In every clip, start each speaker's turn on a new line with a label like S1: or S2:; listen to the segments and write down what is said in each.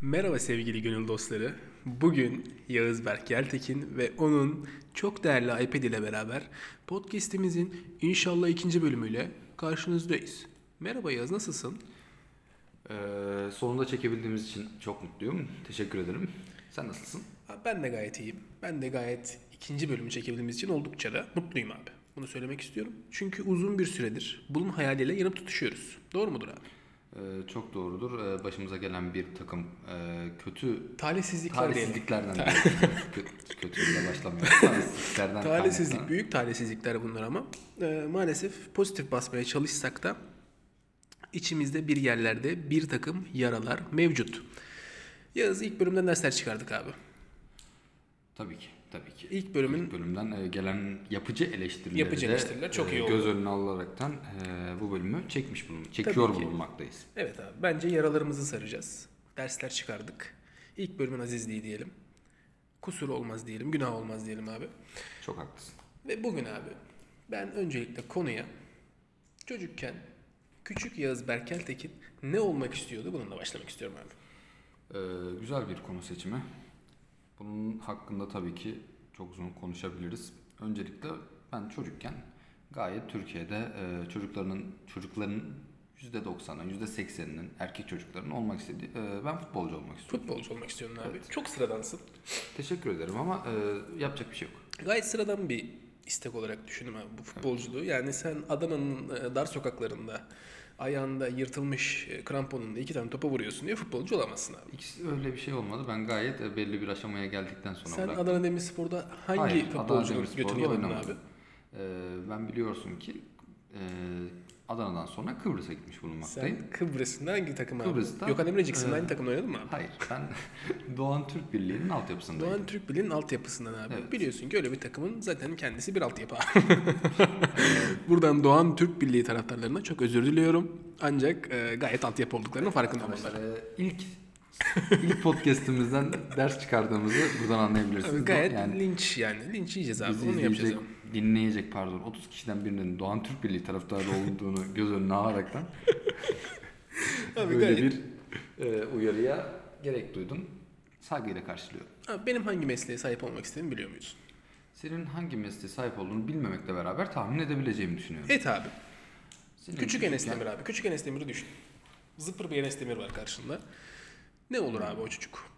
S1: Merhaba sevgili gönül dostları. Bugün Yağız Berk Yeltekin ve onun çok değerli iPad ile beraber podcast'imizin inşallah ikinci bölümüyle karşınızdayız. Merhaba Yağız nasılsın?
S2: Ee, sonunda çekebildiğimiz için çok mutluyum. Teşekkür ederim. Sen nasılsın?
S1: Ben de gayet iyiyim. Ben de gayet ikinci bölümü çekebildiğimiz için oldukça da mutluyum abi. Bunu söylemek istiyorum. Çünkü uzun bir süredir bunun hayaliyle yanıp tutuşuyoruz. Doğru mudur abi?
S2: Ee, çok doğrudur. Ee, başımıza gelen bir takım e, kötü
S1: Talihsizlikler
S2: talihsizliklerden kötü, kötüyle başlamıyor. Talihsizliklerden
S1: Talihsizlik, büyük talihsizlikler bunlar ama e, maalesef pozitif basmaya çalışsak da içimizde bir yerlerde bir takım yaralar mevcut. Yağız ilk bölümden dersler çıkardık abi.
S2: Tabii ki. Tabii ki.
S1: İlk bölümün
S2: İlk bölümden e, gelen yapıcı eleştirileri
S1: Yapıcı
S2: de,
S1: eleştiriler çok
S2: e,
S1: iyi
S2: göz önüne alaraktan e, bu bölümü çekmiş bulun, çekiyor bulunmaktayız.
S1: evet abi bence yaralarımızı saracağız. Dersler çıkardık. İlk bölümün azizliği diyelim. Kusur olmaz diyelim, günah olmaz diyelim abi.
S2: Çok haklısın.
S1: Ve bugün abi ben öncelikle konuya çocukken küçük Yağız Berkeltekin ne olmak istiyordu bununla başlamak istiyorum abi.
S2: Ee, güzel bir konu seçimi. Bunun hakkında tabii ki çok uzun konuşabiliriz. Öncelikle ben çocukken gayet Türkiye'de e, çocuklarının çocukların %90'ının, %80'inin erkek çocukların olmak istediği e, ben futbolcu olmak istiyorum.
S1: Futbolcu olmak istiyorum abi.
S2: Evet.
S1: Çok sıradansın.
S2: Teşekkür ederim ama e, yapacak bir şey yok.
S1: Gayet sıradan bir istek olarak düşündüm abi bu futbolculuğu. Yani sen Adana'nın e, dar sokaklarında ayağında yırtılmış e, kramponunla iki tane topa vuruyorsun diye futbolcu olamazsın abi.
S2: İkisi öyle bir şey olmadı. Ben gayet e, belli bir aşamaya geldikten sonra
S1: Sen
S2: bıraktım.
S1: Adana Demirspor'da hangi
S2: Hayır,
S1: yaladın
S2: oynamadım.
S1: abi?
S2: E, ben biliyorsun ki e, Adana'dan sonra Kıbrıs'a gitmiş bulunmaktayım.
S1: Sen Kıbrıs'ın hangi takım abi?
S2: Kıbrıs'ta,
S1: Gökhan Emrecik'sin
S2: e,
S1: aynı takımda oynadın mı abi?
S2: Hayır ben Doğan Türk Birliği'nin altyapısındayım.
S1: Doğan Türk Birliği'nin altyapısından abi.
S2: Evet.
S1: Biliyorsun ki öyle bir takımın zaten kendisi bir altyapı. Buradan Doğan Türk Birliği taraftarlarına çok özür diliyorum. Ancak e, gayet altyapı olduklarının farkında.
S2: Arkadaşlar e, ilk ilk podcast'imizden ders çıkardığımızı buradan anlayabilirsiniz.
S1: Abi gayet
S2: yani
S1: linç yani. Linç yiyeceğiz abi.
S2: bizi
S1: Onu yapacağız.
S2: Dinleyecek pardon 30 kişiden birinin Doğan Türk Birliği taraftarı olduğunu göz önüne alaraktan böyle bir e, uyarıya gerek duydum. Saygıyla karşılıyorum.
S1: Abi benim hangi mesleğe sahip olmak istediğimi biliyor muyuz?
S2: Senin hangi mesleğe sahip olduğunu bilmemekle beraber tahmin edebileceğimi düşünüyorum.
S1: Et abi.
S2: Senin
S1: Küçük Enes Demir abi. Küçük Enes Demir'i düşün. Zıpır bir Enes Demir var karşında. Ne olur abi o çocuk?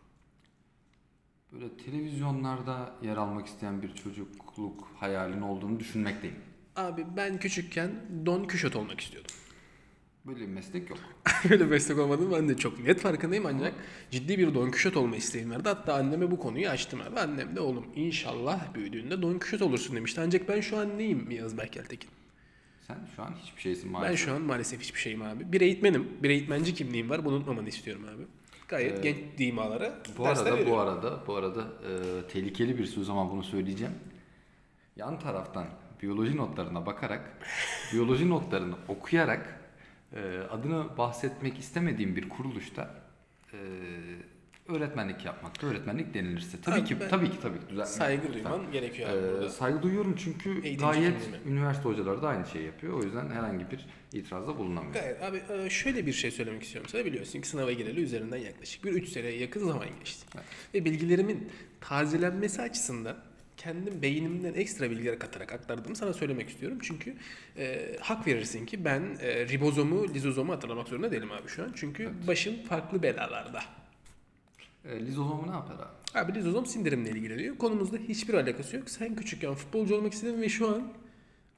S2: Böyle televizyonlarda yer almak isteyen bir çocukluk hayalin olduğunu düşünmekteyim.
S1: Abi ben küçükken Don Kişot olmak istiyordum.
S2: Böyle bir meslek yok.
S1: Öyle meslek olmadığını ben de çok net farkındayım ancak ciddi bir Don Kişot olma isteğim vardı. Hatta anneme bu konuyu açtım abi. Annem de oğlum inşallah büyüdüğünde Don Kişot olursun demişti. Ancak ben şu an neyim Yağız Berkeltekin?
S2: Sen şu an hiçbir şeysin
S1: Ben
S2: maalesef.
S1: şu an maalesef hiçbir şeyim abi. Bir eğitmenim, bir eğitmenci kimliğim var. Bunu unutmamanı istiyorum abi. Gayet
S2: Ee,
S1: genç dimalara
S2: Bu arada bu
S1: veriyorum.
S2: arada bu arada e, tehlikeli bir söz ama bunu söyleyeceğim. Yan taraftan biyoloji notlarına bakarak, biyoloji notlarını okuyarak e, adını bahsetmek istemediğim bir kuruluşta e, öğretmenlik yapmakta. Öğretmenlik denilirse tabii
S1: Abi
S2: ki tabii ki tabii ki düzeltmek
S1: Saygı
S2: lütfen.
S1: duyman gerekiyor abi
S2: Ee,
S1: burada.
S2: saygı duyuyorum çünkü
S1: Eğitimci
S2: gayet üniversite hocaları da aynı şeyi yapıyor. O yüzden herhangi bir itirazda bulunamıyor.
S1: Gayet abi e, şöyle bir şey söylemek istiyorum sana biliyorsun ki sınava gireli üzerinden yaklaşık bir 3 seneye yakın zaman geçti.
S2: Evet.
S1: Ve bilgilerimin tazelenmesi açısından kendim beynimden ekstra bilgiler katarak aktardığımı sana söylemek istiyorum. Çünkü e, hak verirsin ki ben e, ribozomu, lizozomu hatırlamak zorunda değilim abi şu an. Çünkü başım farklı belalarda.
S2: E, lizozomu ne yapar abi?
S1: Abi lizozom sindirimle ilgileniyor. Konumuzda hiçbir alakası yok. Sen küçükken futbolcu olmak istedin ve şu an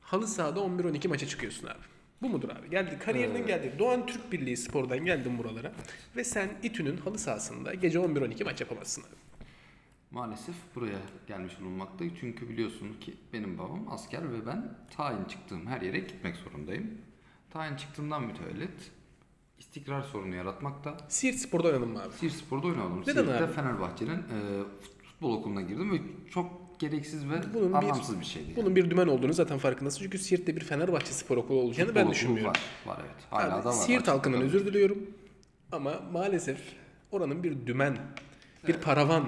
S1: halı sahada 11-12 maça çıkıyorsun abi. Bu mudur abi? Geldik kariyerinden
S2: Evet.
S1: geldik. Doğan Türk Birliği Spor'dan geldin buralara. Ve sen İTÜ'nün halı sahasında gece 11-12 maç yapamazsın abi.
S2: Maalesef buraya gelmiş bulunmaktayım. Çünkü biliyorsun ki benim babam asker ve ben tayin çıktığım her yere gitmek zorundayım. Tayin çıktığımdan mütevellit istikrar sorunu yaratmakta.
S1: Siirt Spor'da oynadın mı abi?
S2: Siirt Spor'da oynadım.
S1: Neden
S2: Siirt'te
S1: abi?
S2: Fenerbahçe'nin e, futbol okuluna girdim ve çok gereksiz ve
S1: Bunun bir-
S2: anlamsız bir, şeydi. yani.
S1: Bunun bir dümen olduğunu zaten farkındasın. Çünkü Siirt'te bir Fenerbahçe Spor Okulu olacağını
S2: Futbol
S1: ben düşünmüyorum.
S2: Var, var evet. Hala
S1: Abi,
S2: da var.
S1: Siirt halkından
S2: da.
S1: özür diliyorum. Ama maalesef oranın bir dümen, bir paravan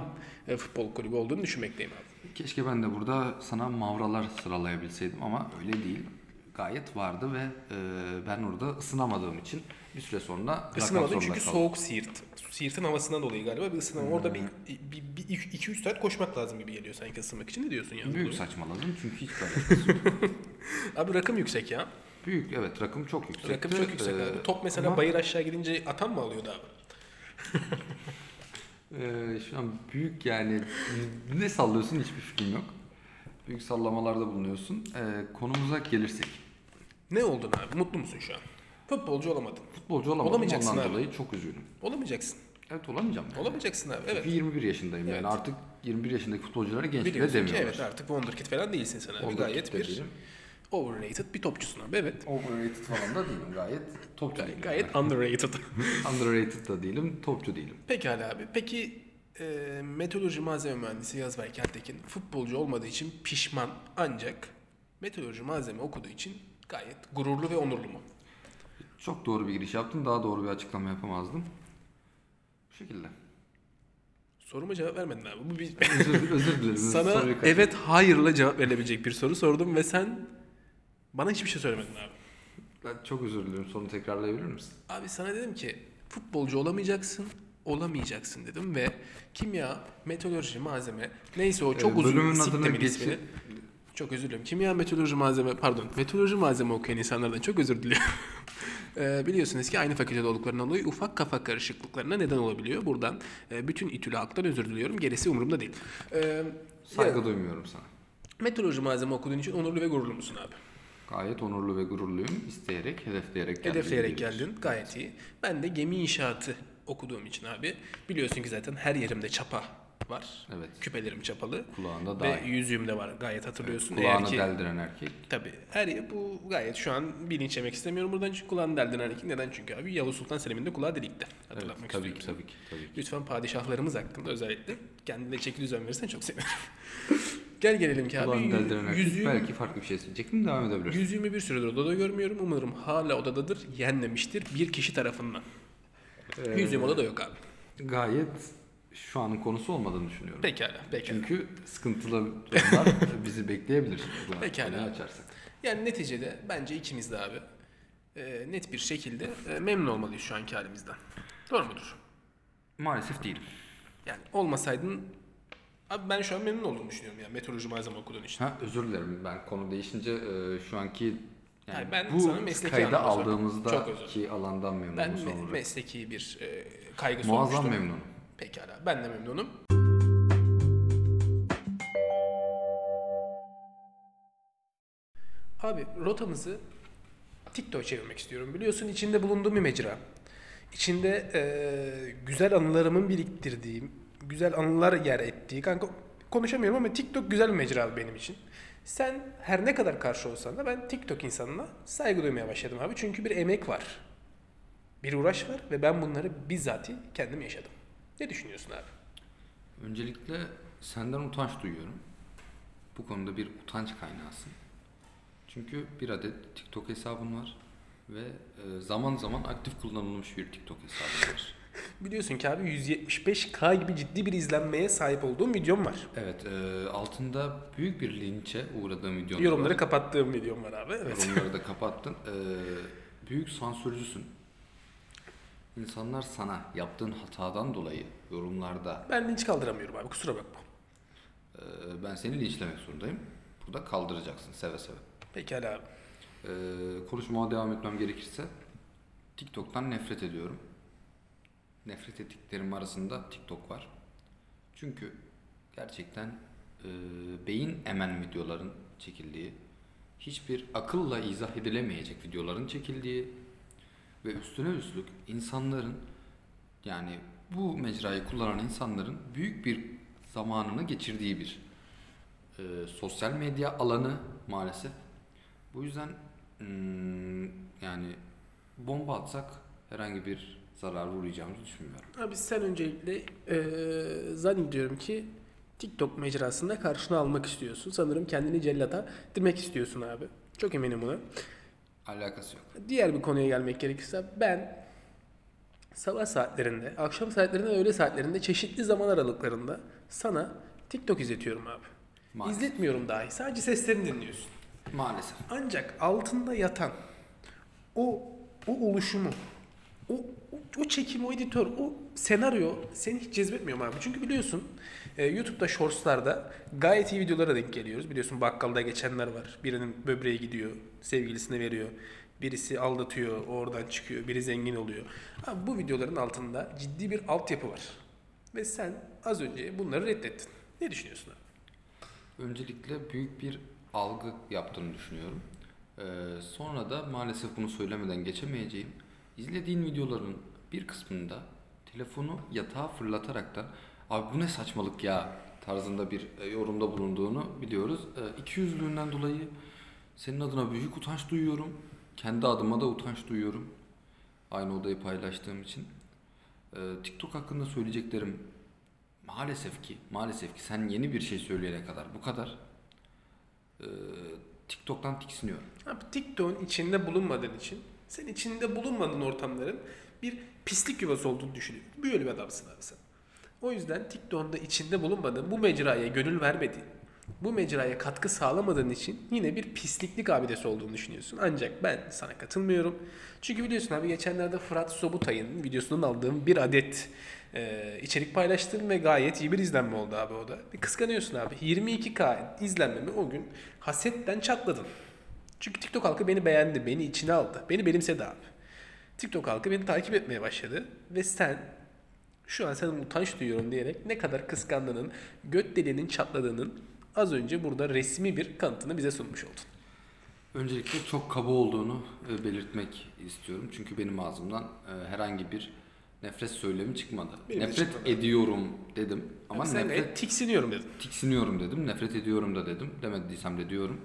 S1: e, futbol kulübü olduğunu düşünmekteyim abi.
S2: Keşke ben de burada sana mavralar sıralayabilseydim ama öyle değil. Gayet vardı ve e, ben orada ısınamadığım için bir süre sonra zorunda
S1: çünkü
S2: kaldım.
S1: soğuk Siirt. Siirt'in havasından dolayı galiba bir ısınama. Orada bir 2-3 saat koşmak lazım gibi geliyor sanki ısınmak için. Ne diyorsun ya?
S2: Büyük saçmaladım çünkü hiç alakası yok.
S1: Abi rakım yüksek ya.
S2: Büyük evet rakım çok yüksek.
S1: Rakım çok yüksek abi. Top mesela
S2: ama,
S1: bayır aşağı gidince atan mı alıyordu abi?
S2: e, şu an büyük yani ne sallıyorsun hiçbir fikrim yok. Büyük sallamalarda bulunuyorsun. E, konumuza gelirsek.
S1: Ne oldun abi? Mutlu musun şu an? Futbolcu olamadın.
S2: Futbolcu olamadım
S1: Olamayacaksın
S2: ondan
S1: abi.
S2: dolayı çok üzgünüm.
S1: Olamayacaksın.
S2: Evet olamayacağım. yani.
S1: Olamayacaksın abi. Evet.
S2: Çünkü 21 yaşındayım
S1: Evet.
S2: yani artık 21 yaşındaki futbolculara genç bile
S1: Biliyorsun ki
S2: demiyorlar.
S1: evet artık wonderkid falan değilsin sen abi.
S2: Orada
S1: Gayet bir
S2: değilim.
S1: overrated bir topçusun abi. Evet.
S2: Overrated falan da değilim gayet topçu değilim.
S1: gayet underrated.
S2: Underrated da değilim, topçu değilim.
S1: Pekala abi. Peki e, meteoroloji malzeme mühendisi Yazberk Ertekin futbolcu olmadığı için pişman ancak meteoroloji malzeme okuduğu için gayet gururlu ve onurlu mu?
S2: Çok doğru bir giriş yaptın. Daha doğru bir açıklama yapamazdım. Bu şekilde.
S1: Soruma cevap vermedin abi. Bu bir
S2: Özür, özür dilerim.
S1: sana evet hayırla cevap verilebilecek bir soru sordum ve sen bana hiçbir şey söylemedin abi.
S2: Ben çok özür dilerim. Sorunu tekrarlayabilir misin?
S1: Abi sana dedim ki futbolcu olamayacaksın, olamayacaksın dedim ve kimya, meteoroloji, malzeme neyse o çok
S2: Ee,
S1: uzun
S2: bölümün adını
S1: ismini. Çok özür dilerim. Kimya, meteoroloji, malzeme pardon meteoroloji malzeme okuyan insanlardan çok özür diliyorum. Ee, biliyorsunuz ki aynı fakültede olduklarından dolayı ufak kafa karışıklıklarına neden olabiliyor. Buradan e, bütün İTÜ'lü halktan özür diliyorum. Gerisi umurumda değil. Ee,
S2: Saygı
S1: ya,
S2: duymuyorum sana.
S1: meteoroloji malzeme okuduğun için onurlu ve gururlu musun abi?
S2: Gayet onurlu ve gururluyum. İsteyerek, hedefleyerek geldim.
S1: Hedefleyerek geldin. Gayet iyi. Ben de gemi inşaatı okuduğum için abi. Biliyorsun ki zaten her yerimde çapa var.
S2: Evet.
S1: Küpelerim çapalı.
S2: Kulağında
S1: Ve
S2: dahi.
S1: yüzüğüm de var gayet hatırlıyorsun.
S2: Kulağını
S1: Eğer ki,
S2: deldiren erkek.
S1: Tabii. Her bu gayet şu an bilinç yemek istemiyorum buradan çünkü kulağını deldiren erkek. Neden? Çünkü abi Yavuz Sultan Selim'in de kulağı delikti.
S2: Evet,
S1: Hatırlatmak
S2: tabii
S1: istiyorum.
S2: ki, tabii ki, tabii ki.
S1: Lütfen padişahlarımız hakkında özellikle kendine çeki düzen verirsen çok sevinirim. Gel gelelim ki abi. Yüzüğüm-
S2: Belki farklı bir şey söyleyecektim. Devam edebilirsin.
S1: Yüzüğümü bir süredir odada görmüyorum. Umarım hala odadadır. Yenmemiştir bir kişi tarafından.
S2: Ee,
S1: Yüzüğüm odada yok abi.
S2: Gayet şu anın konusu olmadığını düşünüyorum.
S1: Pekala, pekala.
S2: Çünkü sıkıntılı durumlar bizi bekleyebilir. Bu
S1: Pekala.
S2: açarsak.
S1: Yani neticede bence ikimiz de abi e, net bir şekilde e, memnun olmalıyız şu anki halimizden. Doğru mudur?
S2: Maalesef değilim.
S1: Yani olmasaydın abi ben şu an memnun olduğumu düşünüyorum ya meteoroloji malzeme okuduğun için.
S2: Ha, özür dilerim. Ben konu değişince e, şu anki yani
S1: Hayır, ben
S2: bu
S1: sana mesleki
S2: kayda aldığımızda ki alandan memnunum
S1: Ben me- mesleki bir e, kaygı
S2: Muazzam
S1: sormuştum.
S2: memnunum.
S1: Pekala ben de memnunum. Abi rotamızı TikTok çevirmek istiyorum. Biliyorsun içinde bulunduğum bir mecra. İçinde eee, güzel anılarımın biriktirdiğim, güzel anılar yer ettiği. Kanka konuşamıyorum ama TikTok güzel bir mecra benim için. Sen her ne kadar karşı olsan da ben TikTok insanına saygı duymaya başladım abi. Çünkü bir emek var. Bir uğraş var ve ben bunları bizzati kendim yaşadım. Ne düşünüyorsun abi?
S2: Öncelikle senden utanç duyuyorum. Bu konuda bir utanç kaynağısın. Çünkü bir adet TikTok hesabın var ve e, zaman zaman aktif kullanılmış bir TikTok hesabın var.
S1: Biliyorsun ki abi 175k gibi ciddi bir izlenmeye sahip olduğum videom var.
S2: Evet, e, altında büyük bir linçe uğradığım
S1: Yorumları
S2: var.
S1: kapattığım videom var abi. Evet.
S2: Yorumları da kapattın. E, büyük sansürcüsün. İnsanlar sana yaptığın hatadan dolayı yorumlarda
S1: Ben linç kaldıramıyorum abi kusura bakma.
S2: e, ben seni linçlemek zorundayım. Burada kaldıracaksın seve seve.
S1: Pekala abi.
S2: Ee, konuşmama devam etmem gerekirse TikTok'tan nefret ediyorum. Nefret ettiklerim arasında TikTok var. Çünkü gerçekten e, beyin emen videoların çekildiği, hiçbir akılla izah edilemeyecek videoların çekildiği ve üstüne üstlük insanların yani bu mecrayı kullanan insanların büyük bir zamanını geçirdiği bir e, sosyal medya alanı maalesef. Bu yüzden hmm, yani bomba atsak herhangi bir zarar uğrayacağımızı düşünmüyorum.
S1: Abi sen öncelikle eee zannediyorum ki TikTok mecrasında karşına almak istiyorsun. Sanırım kendini cellata demek istiyorsun abi. Çok eminim buna.
S2: Alakası yok.
S1: Diğer bir konuya gelmek gerekirse ben sabah saatlerinde, akşam saatlerinde, öğle saatlerinde çeşitli zaman aralıklarında sana TikTok izletiyorum abi.
S2: Maalesef.
S1: İzletmiyorum dahi. Sadece seslerini dinliyorsun.
S2: Maalesef.
S1: Ancak altında yatan o o oluşumu, o, o, o çekim, o editör, o senaryo seni hiç cezbetmiyor mu abi? Çünkü biliyorsun e, YouTube'da Shorts'larda gayet iyi videolara denk geliyoruz. Biliyorsun bakkalda geçenler var. Birinin böbreği gidiyor, sevgilisine veriyor. Birisi aldatıyor, oradan çıkıyor. Biri zengin oluyor. Abi bu videoların altında ciddi bir altyapı var. Ve sen az önce bunları reddettin. Ne düşünüyorsun abi?
S2: Öncelikle büyük bir algı yaptığını düşünüyorum. Ee, sonra da maalesef bunu söylemeden geçemeyeceğim. İzlediğin videoların bir kısmında telefonu yatağa fırlatarak da abi bu ne saçmalık ya tarzında bir e, yorumda bulunduğunu biliyoruz. Ee, ikiyüzlülüğünden dolayı senin adına büyük utanç duyuyorum. Kendi adıma da utanç duyuyorum. Aynı odayı paylaştığım için. Ee, TikTok hakkında söyleyeceklerim maalesef ki maalesef ki sen yeni bir şey söyleyene kadar bu kadar ee, TikTok'tan tiksiniyorum.
S1: Abi TikTok'un içinde bulunmadığın için sen içinde bulunmadığın ortamların bir pislik yuvası olduğunu düşünüyorum. Böyle bir adamsın abi sen. O yüzden TikTok'un da içinde bulunmadığın, bu mecraya gönül vermediğin, bu mecraya katkı sağlamadığın için yine bir pisliklik abidesi olduğunu düşünüyorsun. Ancak ben sana katılmıyorum. Çünkü biliyorsun abi geçenlerde Fırat Sobutay'ın videosundan aldığım bir adet e, içerik paylaştım ve gayet iyi bir izlenme oldu abi o da. Bir kıskanıyorsun abi. 22K izlenmemi o gün hasetten çatladın. Çünkü TikTok halkı beni beğendi, beni içine aldı. Beni benimsedi abi. TikTok halkı beni takip etmeye başladı ve sen şu an senden utanç duyuyorum diyerek ne kadar kıskandığının, göt deliğinin çatladığının az önce burada resmi bir kanıtını bize sunmuş oldun.
S2: Öncelikle çok kaba olduğunu e, belirtmek istiyorum. Çünkü benim ağzımdan e, herhangi bir nefret söylemi çıkmadı.
S1: Benim
S2: nefret
S1: çıkmadı.
S2: ediyorum dedim
S1: ama sen
S2: nefret
S1: de tiksiniyorum dedin.
S2: tiksiniyorum dedim. Nefret ediyorum da dedim. Demediysem de diyorum.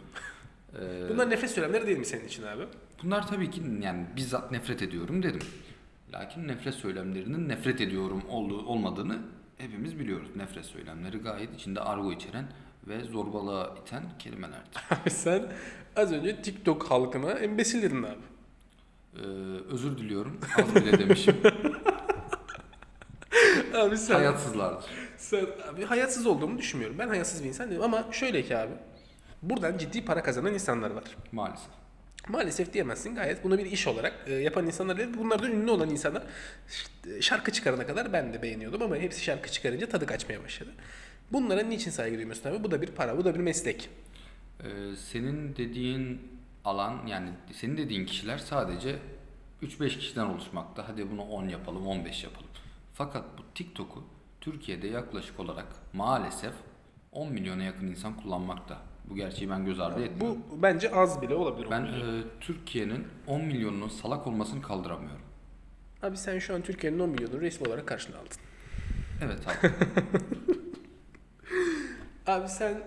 S2: Ee,
S1: Bunlar nefret söylemleri değil mi senin için abi?
S2: Bunlar tabii ki yani bizzat nefret ediyorum dedim. Lakin nefret söylemlerinin nefret ediyorum olduğu, olmadığını hepimiz biliyoruz. Nefret söylemleri gayet içinde argo içeren ve zorbalığa iten kelimelerdir.
S1: Abi sen az önce TikTok halkına embesil dedin abi.
S2: Ee, özür diliyorum. Az bile demişim.
S1: Abi sen,
S2: Hayatsızlardır.
S1: sen abi hayatsız olduğumu düşünmüyorum. Ben hayatsız bir insan değilim ama şöyle ki abi. Buradan ciddi para kazanan insanlar var.
S2: Maalesef.
S1: Maalesef diyemezsin. Gayet bunu bir iş olarak e, yapan insanlar ve bunlardan ünlü olan insanlar işte şarkı çıkarana kadar ben de beğeniyordum ama hepsi şarkı çıkarınca tadı kaçmaya başladı. Bunlara niçin saygı duymuyorsun abi? Bu da bir para, bu da bir meslek.
S2: Ee, senin dediğin alan yani senin dediğin kişiler sadece 3-5 kişiden oluşmakta. Hadi bunu 10 yapalım, 15 yapalım. Fakat bu TikTok'u Türkiye'de yaklaşık olarak maalesef 10 milyona yakın insan kullanmakta. Bu gerçeği ben göz ardı etmiyorum.
S1: Bu bence az bile olabilir.
S2: Ben e, Türkiye'nin 10 milyonunun salak olmasını kaldıramıyorum.
S1: Abi sen şu an Türkiye'nin 10 milyonu resmi olarak karşına aldın.
S2: Evet abi.
S1: Abi sen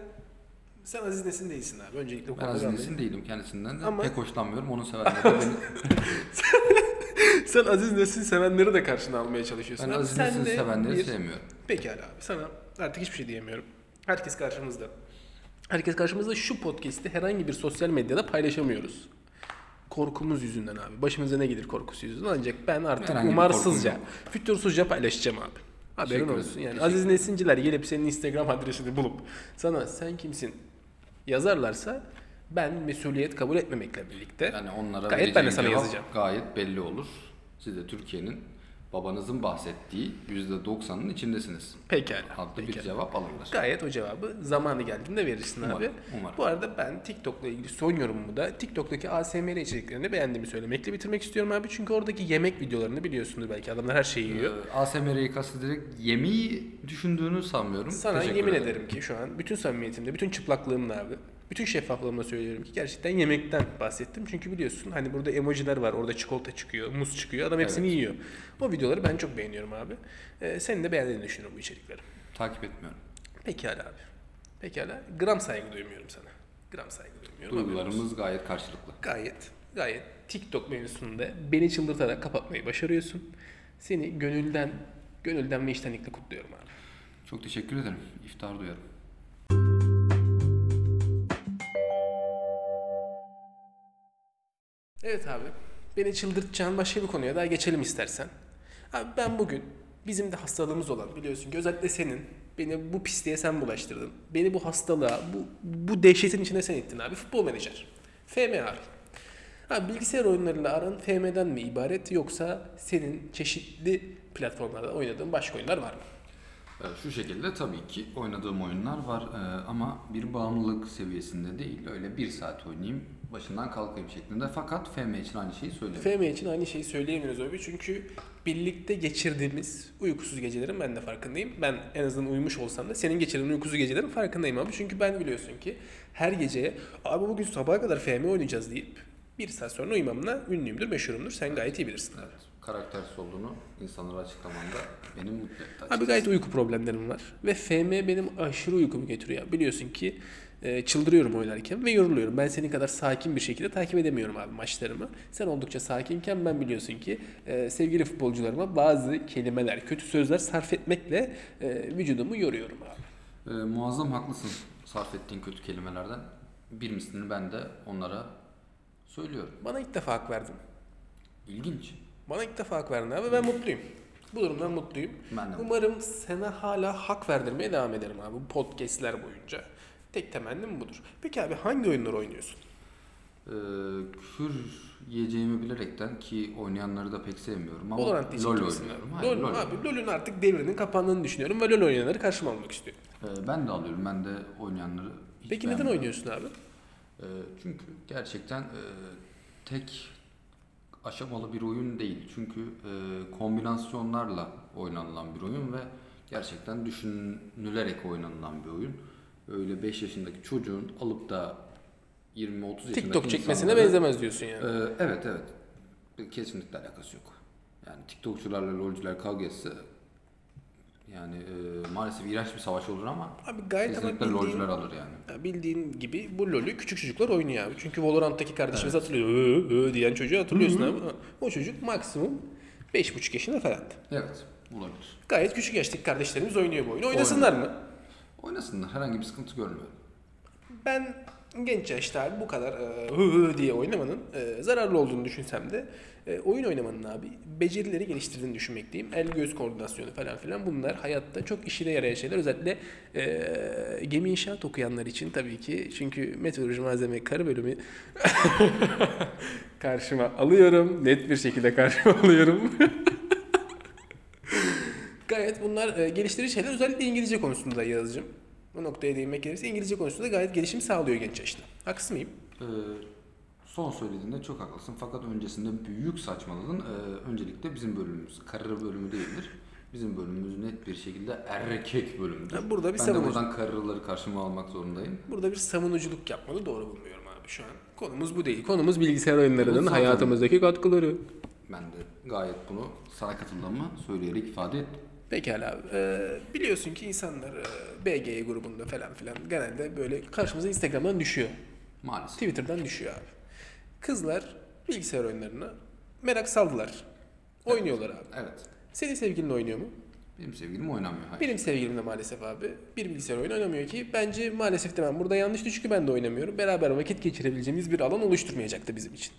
S1: sen Aziz Nesin değilsin abi. Öncelikle bu
S2: ben
S1: konuda
S2: Aziz. Nesin değilim kendisinden de
S1: Ama-
S2: pek hoşlanmıyorum. Onu sevenler de beni...
S1: Sen Aziz Nesin sevenleri de karşına almaya çalışıyorsun.
S2: ben
S1: Abi
S2: Aziz
S1: sen
S2: Nesin'i
S1: de
S2: sevenleri
S1: bir-
S2: sevmiyorum.
S1: Pekala abi sana artık hiçbir şey diyemiyorum. Herkes karşımızda. Herkes karşımızda şu podcast'i herhangi bir sosyal medyada paylaşamıyoruz. Korkumuz yüzünden abi. Başımıza ne gelir korkusu yüzünden. Ancak ben artık
S2: Herhangi
S1: umarsızca, fütursuzca paylaşacağım abi. Haberin
S2: Teşekkür
S1: olsun. Yani Aziz Nesinciler gelip senin Instagram adresini bulup sana sen kimsin yazarlarsa ben mesuliyet kabul etmemekle birlikte
S2: Yani onlara
S1: gayet ben de sana yazacağım.
S2: Gayet belli olur. Siz de Türkiye'nin babanızın bahsettiği %90'ın içindesiniz.
S1: Pekala.
S2: Adlı bir
S1: pekala.
S2: cevap alırlar.
S1: Gayet o cevabı zamanı geldiğinde verirsin
S2: Umarım,
S1: abi.
S2: umarım.
S1: Bu arada ben TikTok'la ilgili son yorumumu da TikTok'taki ASMR içeriklerini beğendiğimi söylemekle bitirmek istiyorum abi. Çünkü oradaki yemek videolarını biliyorsundur belki adamlar her şeyi yiyor.
S2: Ee, ASMR'yi kastederek yemeği düşündüğünü sanmıyorum.
S1: Sana
S2: Teşekkür
S1: yemin ederim ki şu an bütün samimiyetimle, bütün çıplaklığımla abi, bütün şeffaflığımla söylüyorum ki gerçekten yemekten bahsettim. Çünkü biliyorsun hani burada emojiler var, orada çikolata çıkıyor, muz çıkıyor, adam hepsini
S2: Evet.
S1: yiyor. O videoları ben çok beğeniyorum abi. Ee, senin de beğendiğini düşünüyorum bu içerikleri.
S2: Takip etmiyorum.
S1: Pekala abi. Pekala. Gram saygı duymuyorum sana. Gram saygı duymuyorum.
S2: Duygularımız gayet karşılıklı.
S1: Gayet, gayet TikTok mevzusunda beni çıldırtarak kapatmayı başarıyorsun. Seni gönülden, gönülden ve içtenlikle kutluyorum abi.
S2: Çok teşekkür ederim. İftar duyarım.
S1: Evet abi. Beni çıldırtacağın başka bir konuya daha geçelim istersen. Abi ben bugün Bizim de hastalığımız olan biliyorsun ki özellikle senin. Beni bu pisliğe sen bulaştırdın. Beni bu hastalığa, bu, bu dehşetin içine sen ettin abi. Futbol menajer. FM abi. Ha, bilgisayar oyunlarıyla aran FM'den mi ibaret yoksa senin çeşitli platformlarda oynadığın başka oyunlar var mı?
S2: Ee, Şu şekilde tabii ki oynadığım oyunlar var ee, ama bir bağımlılık seviyesinde değil. Öyle bir saat oynayayım, başından kalkayım şeklinde. Fakat FM için aynı şeyi söylemiyorum.
S1: FM için aynı şeyi söyleyemiyoruz abi çünkü birlikte geçirdiğimiz uykusuz gecelerin ben de farkındayım. Ben en azından uyumuş olsam da senin geçirdiğin uykusuz gecelerin farkındayım abi. Çünkü ben biliyorsun ki her geceye abi bugün sabaha kadar FM oynayacağız deyip bir saat sonra uyumamla ünlüyümdür, meşhurumdur. Sen gayet iyi bilirsin.
S2: Evet, karaktersiz olduğunu insanlara açıklamanda beni mutlu etti.
S1: Abi gayet uyku problemlerim var. Ve FM benim aşırı uykumu getiriyor. Biliyorsun ki e, çıldırıyorum oynarken ve yoruluyorum. Ben senin kadar sakin bir şekilde takip edemiyorum abi maçlarımı. Sen oldukça sakinken ben biliyorsun ki e, sevgili futbolcularıma bazı kelimeler, kötü sözler sarf etmekle e, vücudumu yoruyorum abi.
S2: Ee, muazzam haklısın sarf ettiğin kötü kelimelerden. Bir mislini ben de onlara söylüyorum.
S1: Bana ilk defa hak verdin.
S2: İlginç.
S1: Bana ilk defa hak verdin abi ben mutluyum. Bu durumdan mutluyum.
S2: Ben de
S1: Umarım sana hala hak verdirmeye devam ederim abi bu podcastler boyunca. Tek temennim budur. Peki abi hangi oyunları oynuyorsun?
S2: Ee, küfür yiyeceğimi bilerekten ki oynayanları da pek sevmiyorum ama
S1: Valorant
S2: LoL
S1: gibisin
S2: oynuyorum. Hayır,
S1: LoL,
S2: LoL
S1: abi LoL'ün artık devrinin kapandığını düşünüyorum ve LoL oynayanları karşıma almak istiyorum.
S2: Ee, ben de alıyorum. Ben de oynayanları hiç
S1: Peki neden
S2: beğenmiyorum.
S1: oynuyorsun abi?
S2: Ee, çünkü gerçekten e, tek aşamalı bir oyun değil. Çünkü e, kombinasyonlarla oynanılan bir oyun ve gerçekten düşünülerek oynanılan bir oyun. Öyle 5 yaşındaki çocuğun alıp da 20-30 yaşındaki
S1: TikTok çekmesine benzemez diyorsun yani.
S2: Ee, evet evet. Kesinlikle alakası yok. Yani TikTokçularla LoL'cular kavga etse yani e, maalesef iğrenç bir savaş olur ama
S1: Abi gayet ama
S2: kesinlikle
S1: bildiğin,
S2: LoL'cular alır yani.
S1: ya bildiğin gibi bu LoL'ü küçük çocuklar oynuyor abi. Çünkü Valorant'taki kardeşimiz hatırlıyor. Ö, ö diyen çocuğu hatırlıyorsun abi. O çocuk maksimum 5,5 yaşında falan.
S2: Evet olabilir.
S1: Gayet küçük yaştaki kardeşlerimiz oynuyor bu oyunu. Oynasınlar mı?
S2: Oynasınlar herhangi bir sıkıntı görmüyorum.
S1: Ben genç yaşta bu kadar e, hı diye oynamanın e, zararlı olduğunu düşünsem de e, oyun oynamanın abi becerileri geliştirdiğini düşünmekteyim. El göz koordinasyonu falan filan bunlar hayatta çok işine yarayan şeyler. Özellikle e, gemi inşaat okuyanlar için tabii ki. Çünkü meteoroloji malzeme karı bölümü karşıma alıyorum. Net bir şekilde karşıma alıyorum. Gayet bunlar e, geliştirici şeyler. Özellikle İngilizce konusunda yazıcım. Bu noktaya değinmek gerekirse İngilizce konusunda gayet gelişim sağlıyor genç yaşta. Haksız mıyım?
S2: Ee, son söylediğinde çok haklısın fakat öncesinde büyük saçmaladın. Ee, öncelikle bizim bölümümüz karı bölümü değildir. Bizim bölümümüz net bir şekilde erkek bölümüdür.
S1: Ya burada bir
S2: ben de
S1: savunucu-
S2: buradan karıları karşıma almak zorundayım.
S1: Burada bir savunuculuk yapmanı doğru bulmuyorum abi şu an. Konumuz bu değil. Konumuz bilgisayar oyunlarının
S2: Evet,
S1: hayatımızdaki katkıları.
S2: Ben de gayet bunu sana katıldığımı söyleyerek ifade ettim.
S1: Pekala. Ee, biliyorsun ki insanlar e, BG grubunda falan filan genelde böyle karşımıza Instagram'dan düşüyor.
S2: Maalesef.
S1: Twitter'dan düşüyor abi. Kızlar bilgisayar oyunlarına merak saldılar. Oynuyorlar abi.
S2: Evet.
S1: Senin sevgilin oynuyor mu?
S2: Benim sevgilim oynamıyor. Hayır.
S1: Benim sevgilim de maalesef abi bir bilgisayar oyunu oynamıyor ki bence maalesef demem burada yanlıştı çünkü ben de oynamıyorum. Beraber vakit geçirebileceğimiz bir alan oluşturmayacaktı bizim için.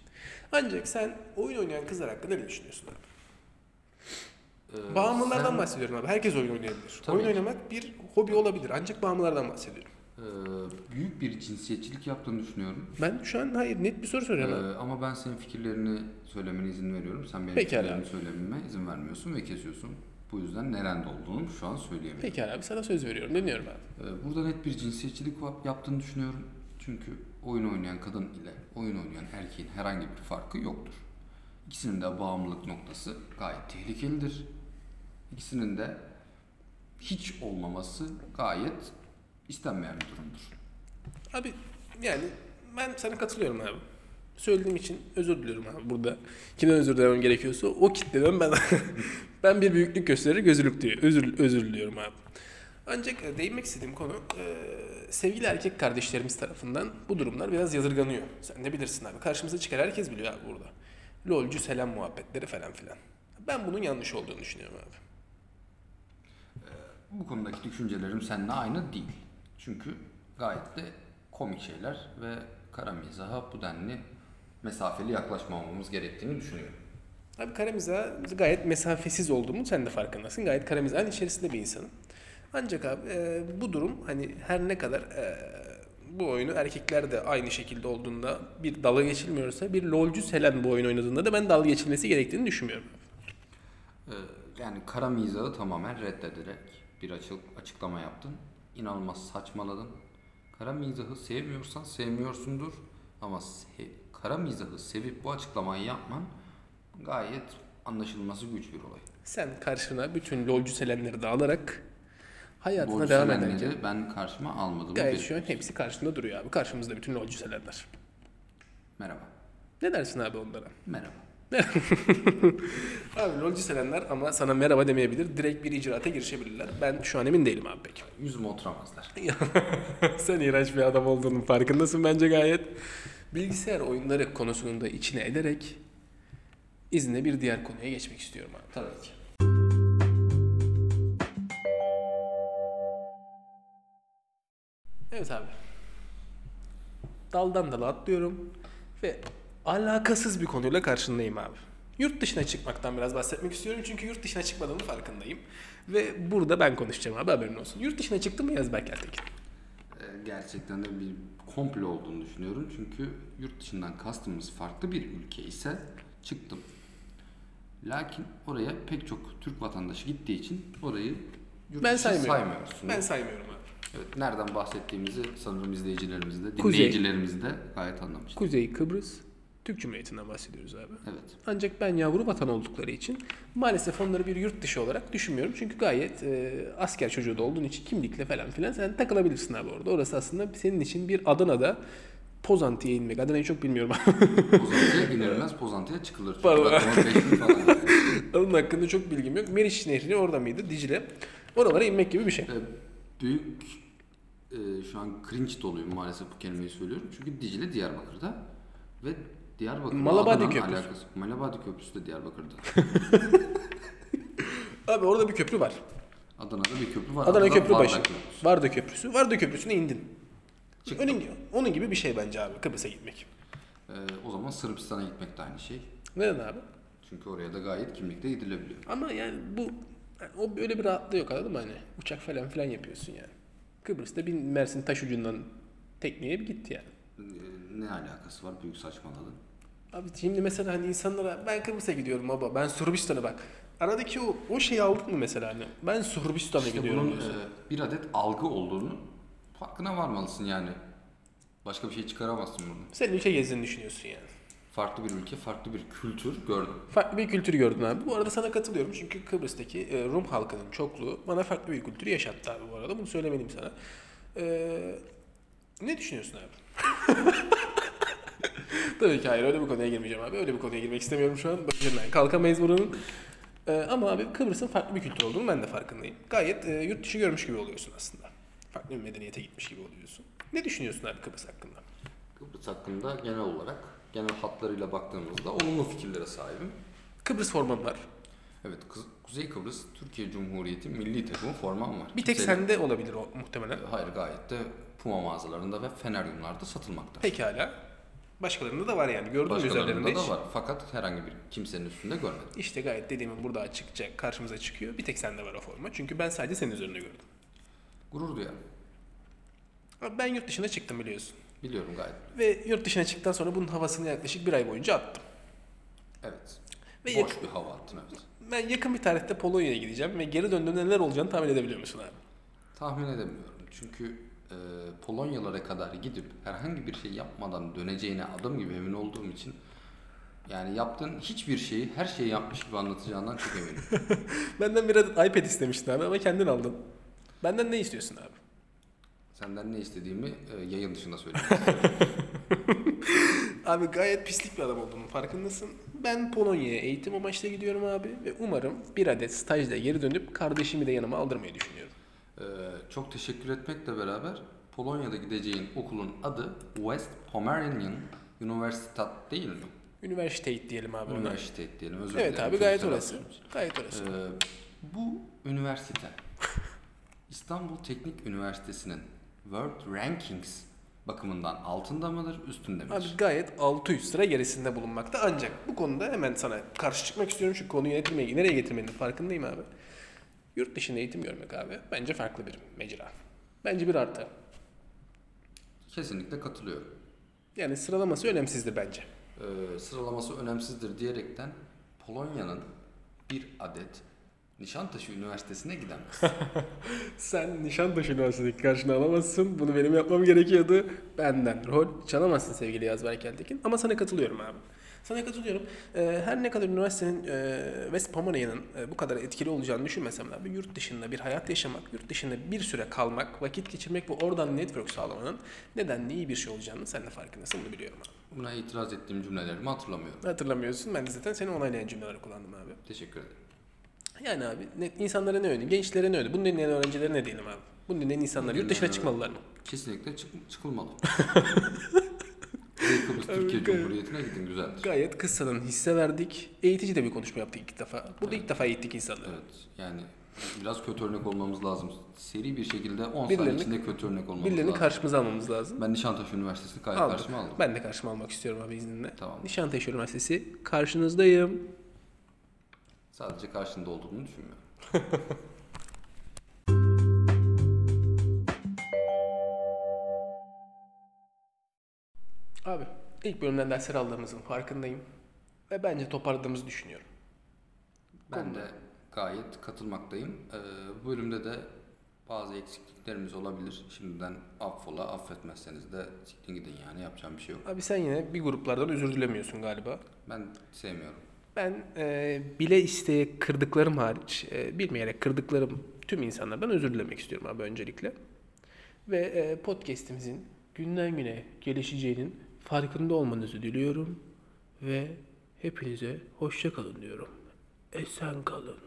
S1: Ancak sen oyun oynayan kızlar hakkında ne düşünüyorsun abi?
S2: Ee,
S1: Bağımlılardan
S2: sen-
S1: bahsediyorum abi. Herkes oyun oynayabilir.
S2: Tabii
S1: oyun
S2: ki.
S1: oynamak bir hobi olabilir ancak bağımlılardan bahsediyorum.
S2: Ee, büyük bir cinsiyetçilik yaptığını düşünüyorum.
S1: Ben şu an hayır net bir soru soruyorum abi.
S2: Ee, ama ben senin fikirlerini söylemene izin veriyorum. Sen benim
S1: Pekala.
S2: fikirlerimi söylememe izin vermiyorsun ve kesiyorsun. Bu yüzden nerede olduğunu şu an söyleyemiyorum.
S1: Pekala abi sana söz veriyorum. Dinliyorum abi.
S2: Ee, burada net bir cinsiyetçilik va- yaptığını düşünüyorum. Çünkü oyun oynayan kadın ile oyun oynayan erkeğin herhangi bir farkı yoktur. İkisinin de bağımlılık noktası gayet tehlikelidir. İkisinin de hiç olmaması gayet istenmeyen bir durumdur.
S1: Abi yani ben sana katılıyorum abi. Söylediğim için özür diliyorum abi burada. Kimden özür dilemem gerekiyorsa o kitleden ben ben bir büyüklük gösterir gözürlük diyor. Özür, özür diliyorum abi. Ancak e, değinmek istediğim konu e, sevgili erkek kardeşlerimiz tarafından bu durumlar biraz yadırganıyor. Sen de bilirsin abi. Karşımıza çıkar herkes biliyor abi burada. Lolcu selam muhabbetleri falan filan. Ben bunun yanlış olduğunu düşünüyorum abi.
S2: Bu konudaki düşüncelerim seninle aynı değil. Çünkü gayet de komik şeyler ve kara mizaha bu denli mesafeli yaklaşmamamız gerektiğini düşünüyorum.
S1: Abi kara mizah gayet mesafesiz olduğumu sen de farkındasın. Gayet kara mizahın içerisinde bir insanım. Ancak abi e, bu durum hani her ne kadar e, bu oyunu erkekler de aynı şekilde olduğunda bir dalga geçilmiyorsa bir lolcu Selen bu oyun oynadığında da ben dalga geçilmesi gerektiğini düşünmüyorum.
S2: Ee, yani kara mizahı tamamen reddederek bir açık, açıklama yaptın. İnanılmaz saçmaladın. Kara mizahı sevmiyorsan sevmiyorsundur. Ama se- kara mizahı sevip bu açıklamayı yapman gayet anlaşılması güç bir olay.
S1: Sen karşına bütün lolcu Selenleri de alarak hayatına
S2: Borcu
S1: devam ederken
S2: ben karşıma almadım.
S1: gayet şu an hepsi karşında duruyor abi. Karşımızda bütün lolcu Selenler.
S2: Merhaba.
S1: Ne dersin abi onlara?
S2: Merhaba.
S1: Abi lolcu Selenler ama sana merhaba demeyebilir. Direkt bir icraata girişebilirler. Ben şu an emin değilim abi pek.
S2: Yüzüme oturamazlar.
S1: Sen iğrenç bir adam olduğunun farkındasın bence gayet. Bilgisayar oyunları konusunu da içine ederek izne bir diğer konuya geçmek istiyorum abi.
S2: Tabii ki.
S1: Evet abi. Daldan dala atlıyorum ve alakasız bir konuyla karşındayım abi. Yurt dışına çıkmaktan biraz bahsetmek istiyorum çünkü yurt dışına çıkmadığımın farkındayım. Ve burada ben konuşacağım abi haberin olsun. Yurt dışına çıktın mı Yazberk Ertekin?
S2: Ee, gerçekten de bir komplo olduğunu düşünüyorum. Çünkü yurt dışından kastımız farklı bir ülke ise çıktım. Lakin oraya pek çok Türk vatandaşı gittiği için orayı yurt
S1: Ben saymıyorum.
S2: saymıyorsun.
S1: Ben saymıyorum abi.
S2: Evet, nereden bahsettiğimizi sanırım izleyicilerimiz de, dinleyicilerimiz de gayet anlamıştır.
S1: Kuzey Kıbrıs Türk Cumhuriyeti'nden bahsediyoruz abi.
S2: Evet.
S1: Ancak ben yavru vatan oldukları için maalesef onları bir yurt dışı olarak düşünmüyorum. Çünkü gayet e, asker çocuğu da olduğun için kimlikle falan filan sen takılabilirsin abi orada. Orası aslında senin için bir Adana'da Pozantı'ya inmek. Adana'yı çok bilmiyorum.
S2: Pozantıya inilmez, Pozantıya çıkılır. Falan. yani.
S1: Onun hakkında çok bilgim yok. Meriç Nehri orada mıydı? Dicle. Oralara inmek gibi bir şey.
S2: Ee, büyük e, şu an cringe doluyum maalesef bu kelimeyi söylüyorum. Çünkü Dicle Diyarbakır'da ve Diyarbakır
S1: Malabadi Köprüsü.
S2: alakası. Malabadi Köprüsü de Diyarbakır'da.
S1: Abi orada bir köprü var.
S2: Adana'da bir köprü var.
S1: Adana
S2: Adada
S1: Köprü başı.
S2: Köprüsü.
S1: Varda Köprüsü. Varda Köprüsü'ne indin.
S2: Çıktım.
S1: Onun, onun gibi bir şey bence abi Kıbrıs'a gitmek.
S2: Ee, o zaman Sırbistan'a gitmek de aynı şey.
S1: Neden abi?
S2: Çünkü oraya da gayet kimlikle gidilebiliyor.
S1: Ama yani bu yani o böyle bir rahatlığı yok anladın mı hani uçak falan filan yapıyorsun yani. Kıbrıs'ta bir Mersin taş ucundan tekneye bir gitti yani.
S2: Ee, ne alakası var? Büyük saçmaladın.
S1: Abi şimdi mesela hani insanlara ben Kıbrıs'a gidiyorum baba ben Sırbistan'a bak. Aradaki o, o şeyi aldın mı mesela hani ben Sırbistan'a
S2: İşte
S1: gidiyorum
S2: bunun
S1: diyorsun.
S2: e, bir adet algı olduğunu farkına varmalısın yani. Başka bir şey çıkaramazsın bunu.
S1: Sen ülke gezdiğini düşünüyorsun yani.
S2: Farklı bir ülke, farklı bir kültür gördüm.
S1: Farklı bir kültürü gördün abi. Bu arada sana katılıyorum çünkü Kıbrıs'taki e, Rum halkının çokluğu bana farklı bir kültürü yaşattı abi bu arada. Bunu söylemeliyim sana. Ee, ne düşünüyorsun abi? Tabii ki hayır öyle bir konuya girmeyeceğim abi. Öyle bir konuya girmek istemiyorum şu an. Başından kalkamayız buranın. Ee, ama abi Kıbrıs'ın farklı bir kültür olduğunu ben de farkındayım. Gayet e, yurt dışı görmüş gibi oluyorsun aslında. Farklı bir medeniyete gitmiş gibi oluyorsun. Ne düşünüyorsun abi Kıbrıs hakkında?
S2: Kıbrıs hakkında genel olarak, genel hatlarıyla baktığımızda olumlu fikirlere sahibim.
S1: Kıbrıs formam var.
S2: Evet, Kız- Kuzey Kıbrıs Türkiye Cumhuriyeti milli takımı formam var.
S1: Bir tek
S2: Kimsenin-
S1: sende olabilir o muhtemelen.
S2: Hayır gayet de Puma mağazalarında ve Feneryumlarda satılmakta.
S1: Pekala. Başkalarında da var yani. Gördüğüm üzerlerinde
S2: Başkalarında
S1: hiç.
S2: da var fakat herhangi bir kimsenin üstünde görmedim.
S1: İşte gayet dediğimin burada açıkça karşımıza çıkıyor. Bir tek sende var o forma. Çünkü ben sadece senin üzerinde gördüm.
S2: Gurur duyarım.
S1: Ben yurt dışına çıktım biliyorsun.
S2: Biliyorum gayet.
S1: Ve yurt dışına çıktıktan sonra bunun havasını yaklaşık bir ay boyunca attım.
S2: Evet.
S1: Ve
S2: Boş bir hava attın evet.
S1: ben yakın bir tarihte Polonya'ya gideceğim ve geri döndüğümde neler olacağını tahmin edebiliyor musun abi?
S2: Tahmin edemiyorum. Çünkü e, Polonyalara kadar gidip herhangi bir şey yapmadan döneceğine adım gibi emin olduğum için yani yaptığın hiçbir şeyi her şeyi yapmış gibi anlatacağından çok eminim.
S1: Benden bir adet iPad istemiştin abi ama kendin aldın. Benden ne istiyorsun abi?
S2: Senden ne istediğimi e, yayın dışında söyleyeyim.
S1: Abi gayet pislik bir adam olduğumun farkındasın. Ben Polonya'ya eğitim amaçlı gidiyorum abi ve umarım bir adet stajda geri dönüp kardeşimi de yanıma aldırmayı düşünüyorum.
S2: E, çok teşekkür etmekle beraber Polonya'da gideceğin okulun adı West Pomeranian Universitat değil mi?
S1: Üniversite diyelim abi.
S2: Üniversite diyelim özür
S1: Evet
S2: dilerim.
S1: abi gayet orası. Gayet orası.
S2: Ee, bu üniversite İstanbul Teknik Üniversitesi'nin World Rankings bakımından altında mıdır, üstünde midir?
S1: Abi gayet 600 sıra gerisinde bulunmakta ancak bu konuda hemen sana karşı çıkmak istiyorum çünkü konuyu yönetilmeyi nereye getirmenin farkındayım abi. Yurt dışında eğitim görmek abi bence farklı bir mecra. Bence bir artı.
S2: Kesinlikle katılıyorum.
S1: Yani sıralaması önemsizdir bence.
S2: Ee, sıralaması önemsizdir diyerekten Polonya'nın bir adet Nişantaşı Üniversitesi'ne gidemez.
S1: Sen Nişantaşı Üniversitesi'ndeki karşına alamazsın. Bunu benim yapmam gerekiyordu. Benden rol çalamazsın sevgili Yaz Berkeltekin. Ama sana katılıyorum abi. Sana katılıyorum. Ee, her ne kadar üniversitenin e, West Pomeria'nın e, bu kadar etkili olacağını düşünmesem de yurt dışında bir hayat yaşamak, yurt dışında bir süre kalmak, vakit geçirmek ve oradan network sağlamanın nedenli iyi bir şey olacağını sen de farkındasın bunu biliyorum abi.
S2: Buna itiraz ettiğim cümlelerimi hatırlamıyorum.
S1: Hatırlamıyorsun. Ben de zaten seni onaylayan cümleleri kullandım abi.
S2: Teşekkür ederim.
S1: Yani abi ne, insanlara ne öyle, gençlere ne öyle, bunu dinleyen öğrencilere ne diyelim abi? Bunu dinleyen insanlar yurt dışına çıkmalılar mı?
S2: Kesinlikle çık- çıkılmalı. Kuzey Kıbrıs Türkiye
S1: Evet.
S2: Cumhuriyeti'ne gidin güzeldir.
S1: Gayet kıssadan hisse verdik. Eğitici de bir konuşma yaptık ilk defa. Burada ilk defa eğittik insanları.
S2: Evet yani biraz kötü örnek olmamız lazım. Seri bir şekilde 10
S1: Birilerini-
S2: saniye içinde kötü örnek olmamız
S1: Birilerini
S2: lazım.
S1: karşımıza almamız lazım.
S2: Ben Nişantaşı Üniversitesi'ni gayet
S1: Aldık.
S2: karşıma aldım.
S1: Ben de karşıma almak istiyorum abi izninle.
S2: Tamam.
S1: Nişantaşı Üniversitesi karşınızdayım.
S2: Sadece karşında olduğunu düşünmüyorum.
S1: Abi ilk bölümden dersler aldığımızın farkındayım. Ve bence toparladığımızı düşünüyorum.
S2: Ben
S1: Konuda.
S2: de gayet katılmaktayım. Ee, bu bölümde de bazı eksikliklerimiz olabilir. Şimdiden affola, affetmezseniz de siktin gidin yani yapacağım bir şey yok.
S1: Abi sen yine bir gruplardan özür dilemiyorsun galiba.
S2: Ben sevmiyorum.
S1: Ben e, bile isteye kırdıklarım hariç, e, bilmeyerek kırdıklarım tüm insanlardan özür dilemek istiyorum abi öncelikle. Ve e, podcast'imizin günden güne gelişeceğinin farkında olmanızı diliyorum. Ve hepinize hoşça kalın diyorum. Esen kalın.